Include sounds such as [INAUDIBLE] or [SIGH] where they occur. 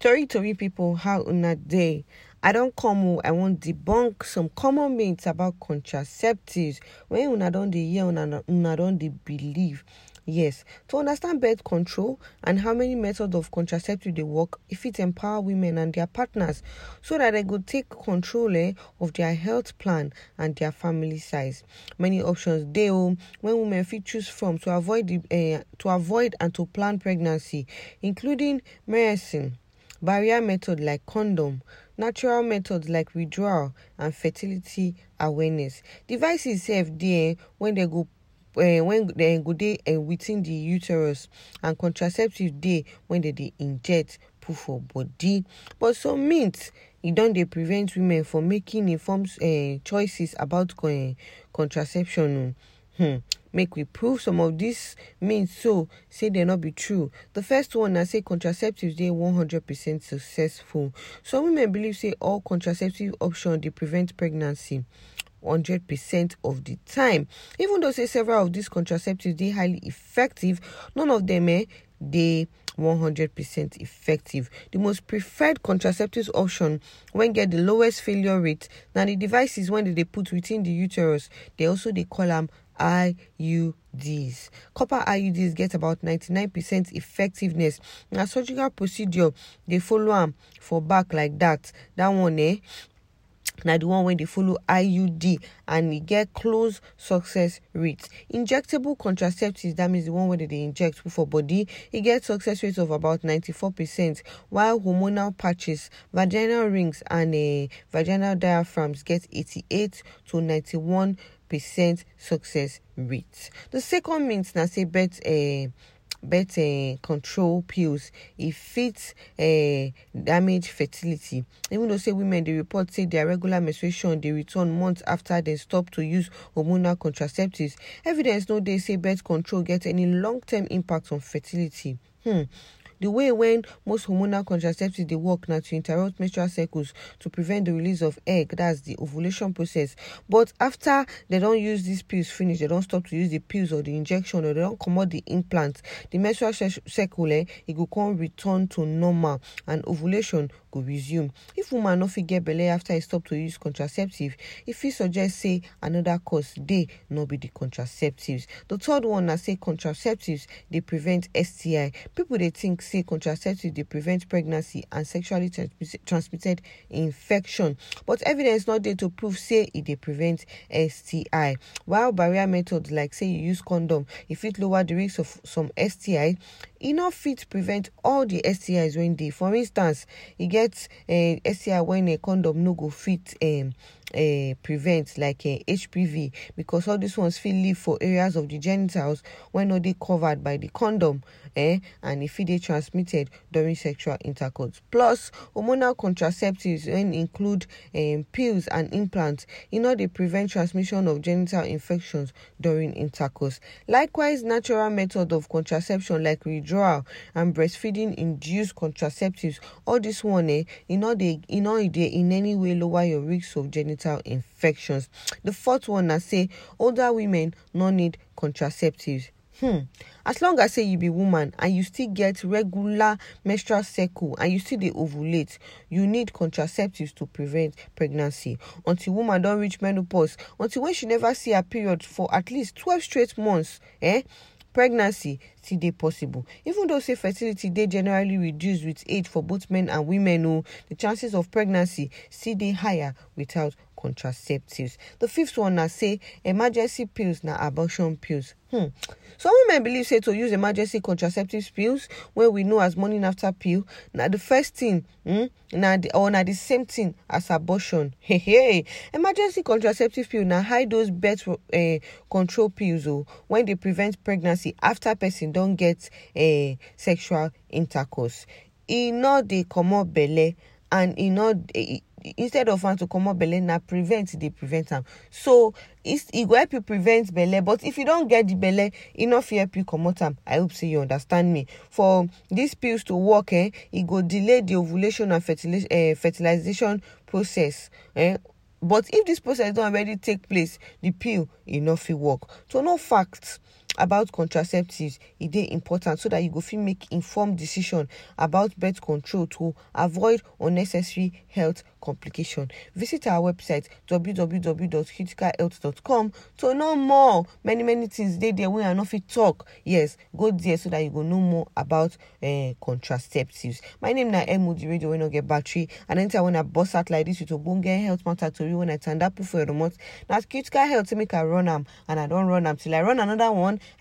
tori tori pipo how una day? i don't come o i wan debunk some common myths about contraceptives. When una don dey hear una una don dey believe. Yes to understand birth control and how many methods of contraceptive they work if it empower women and their partners so that they could take control eh, of their health plan and their family size. Many options they o wey women fit choose from to avoid the uh, to avoid and to plan pregnancy including medicine barrier method like condom natural methods like withdrawal and fertility awareness devices sef dey when dem go uh, when dem go dey uh, within the uterus and contraceptive dey when dem dey inject put for body but some myths e don dey prevent women from making informed uh, choices about uh, contraception o. Hmm. make we prove some of dis means so say dem no be true. The first one na say contraceptives hundred percent successful. Some women believe say all contraceptive options dey prevent pregnancy hundred percent of the time. Even though say several of these contraceptives dey highly effective none of them eh, hundred percent effective the most preferred contraceptive option when get the lowest failure rate Now the devices dem dey put within the uterus they also they call am IUDs. Copper IUDs get about 99% effectiveness. Now surgical procedure dey follow am for back like that. That one eh na the one wey dey follow iud and e get close success rate injectable contraceptives that means the one wey dem dey inject put for body e get success rate of about 94 percent while hormonal patches vaginal rings and uh, vaginal diaphragms get 88 to 91 percent success rate the second means na say birth uh, birth uh, control pills e fit uh, damage fertility even though say women dey report say their regular menstruation dey return months after dem stop to use hormonal contraceptives evidence no dey say birth control get any long-term impact on fertility. Hmm. The way when most hormonal contraceptives they work na to interrupt menstrual cycles to prevent the release of egg. That's the ovulation process. But after they don't use these pills finish they don't stop to use the pills or the injection or dem don comot the implant the menstrual cycle eh, e go come return to normal. And ovulation go resume. If woman no fit get belle after e stop to use contraceptive e fit suggest say another cause dey no be the contraceptives. The third one na say contraceptives dey prevent sti people dey think say contraceptives dey prevent pregnancy and sexually transmitted infection but evidence no dey to prove say e dey prevent sti while barrier methods like say you use condom e fit lower the risk of some sti e no fit prevent all the stis wey dey. For instance e get uh, sti when a condom no go fit um, uh, prevent like uh, hpv because all these ones fit live for areas of the genitals when no dey covered by the condom eh, and if they transmitted during sexual intercourse. Plus hormonal contraceptives wey include um, pills and implants e no dey prevent transmission of genital infections during intercourse. Likewise natural method of contraception like withdrawal and breastfeeding induced contraceptives. All this one eh, no dey e no in any way lower your risk of genital infections. The fourth one na say older women no need contraceptives. Hmm. As long as say you be woman and you still get regular menstrual cycle and you still dey ovulate you need contraceptives to prevent pregnancy. Until woman don reach menopause until when she never see her period for at least twelve straight months eh pregnancy still possible. Even though say fertility dey generally reduced with age for both men and women o the chances of pregnancy still higher without contraceptives. The fifth one na say emergency pills na abortion pills. Hmm. some women believe say to use emergency contraceptive pills wey we know as morning after pill na the first thing hmm, na the, or na the same thing as abortion. [LAUGHS] Hey, emergency contraceptive pill na high dose birth uh, control pills o when dey prevent pregnancy after person don get uh, sexual intercourse. E no dey comot belle and e no instead of am to comot belle na prevent dey prevent am. So e go help you prevent belle but if you don get the belle e no help you comot am. I hope say you understand me. For these pills to work eh e go delay the ovulation and uh, fertilization process eh. But if this process don already take place the pill e no work. To know facts about contraceptives e dey important so that you go fit make informed decision about birth control to avoid unnecessary health complication. Visit our website www.criticalhealth.com to know more. Many many things dey there we are not fit talk. Yes go there so that you go know more about uh, contraceptives. My name na emudi radio wey no get battery. And anytime when i burst out like this you with ogbonge health matter tori when i tanda put for your remote na critical health make i run am. And i don't run am till i run another one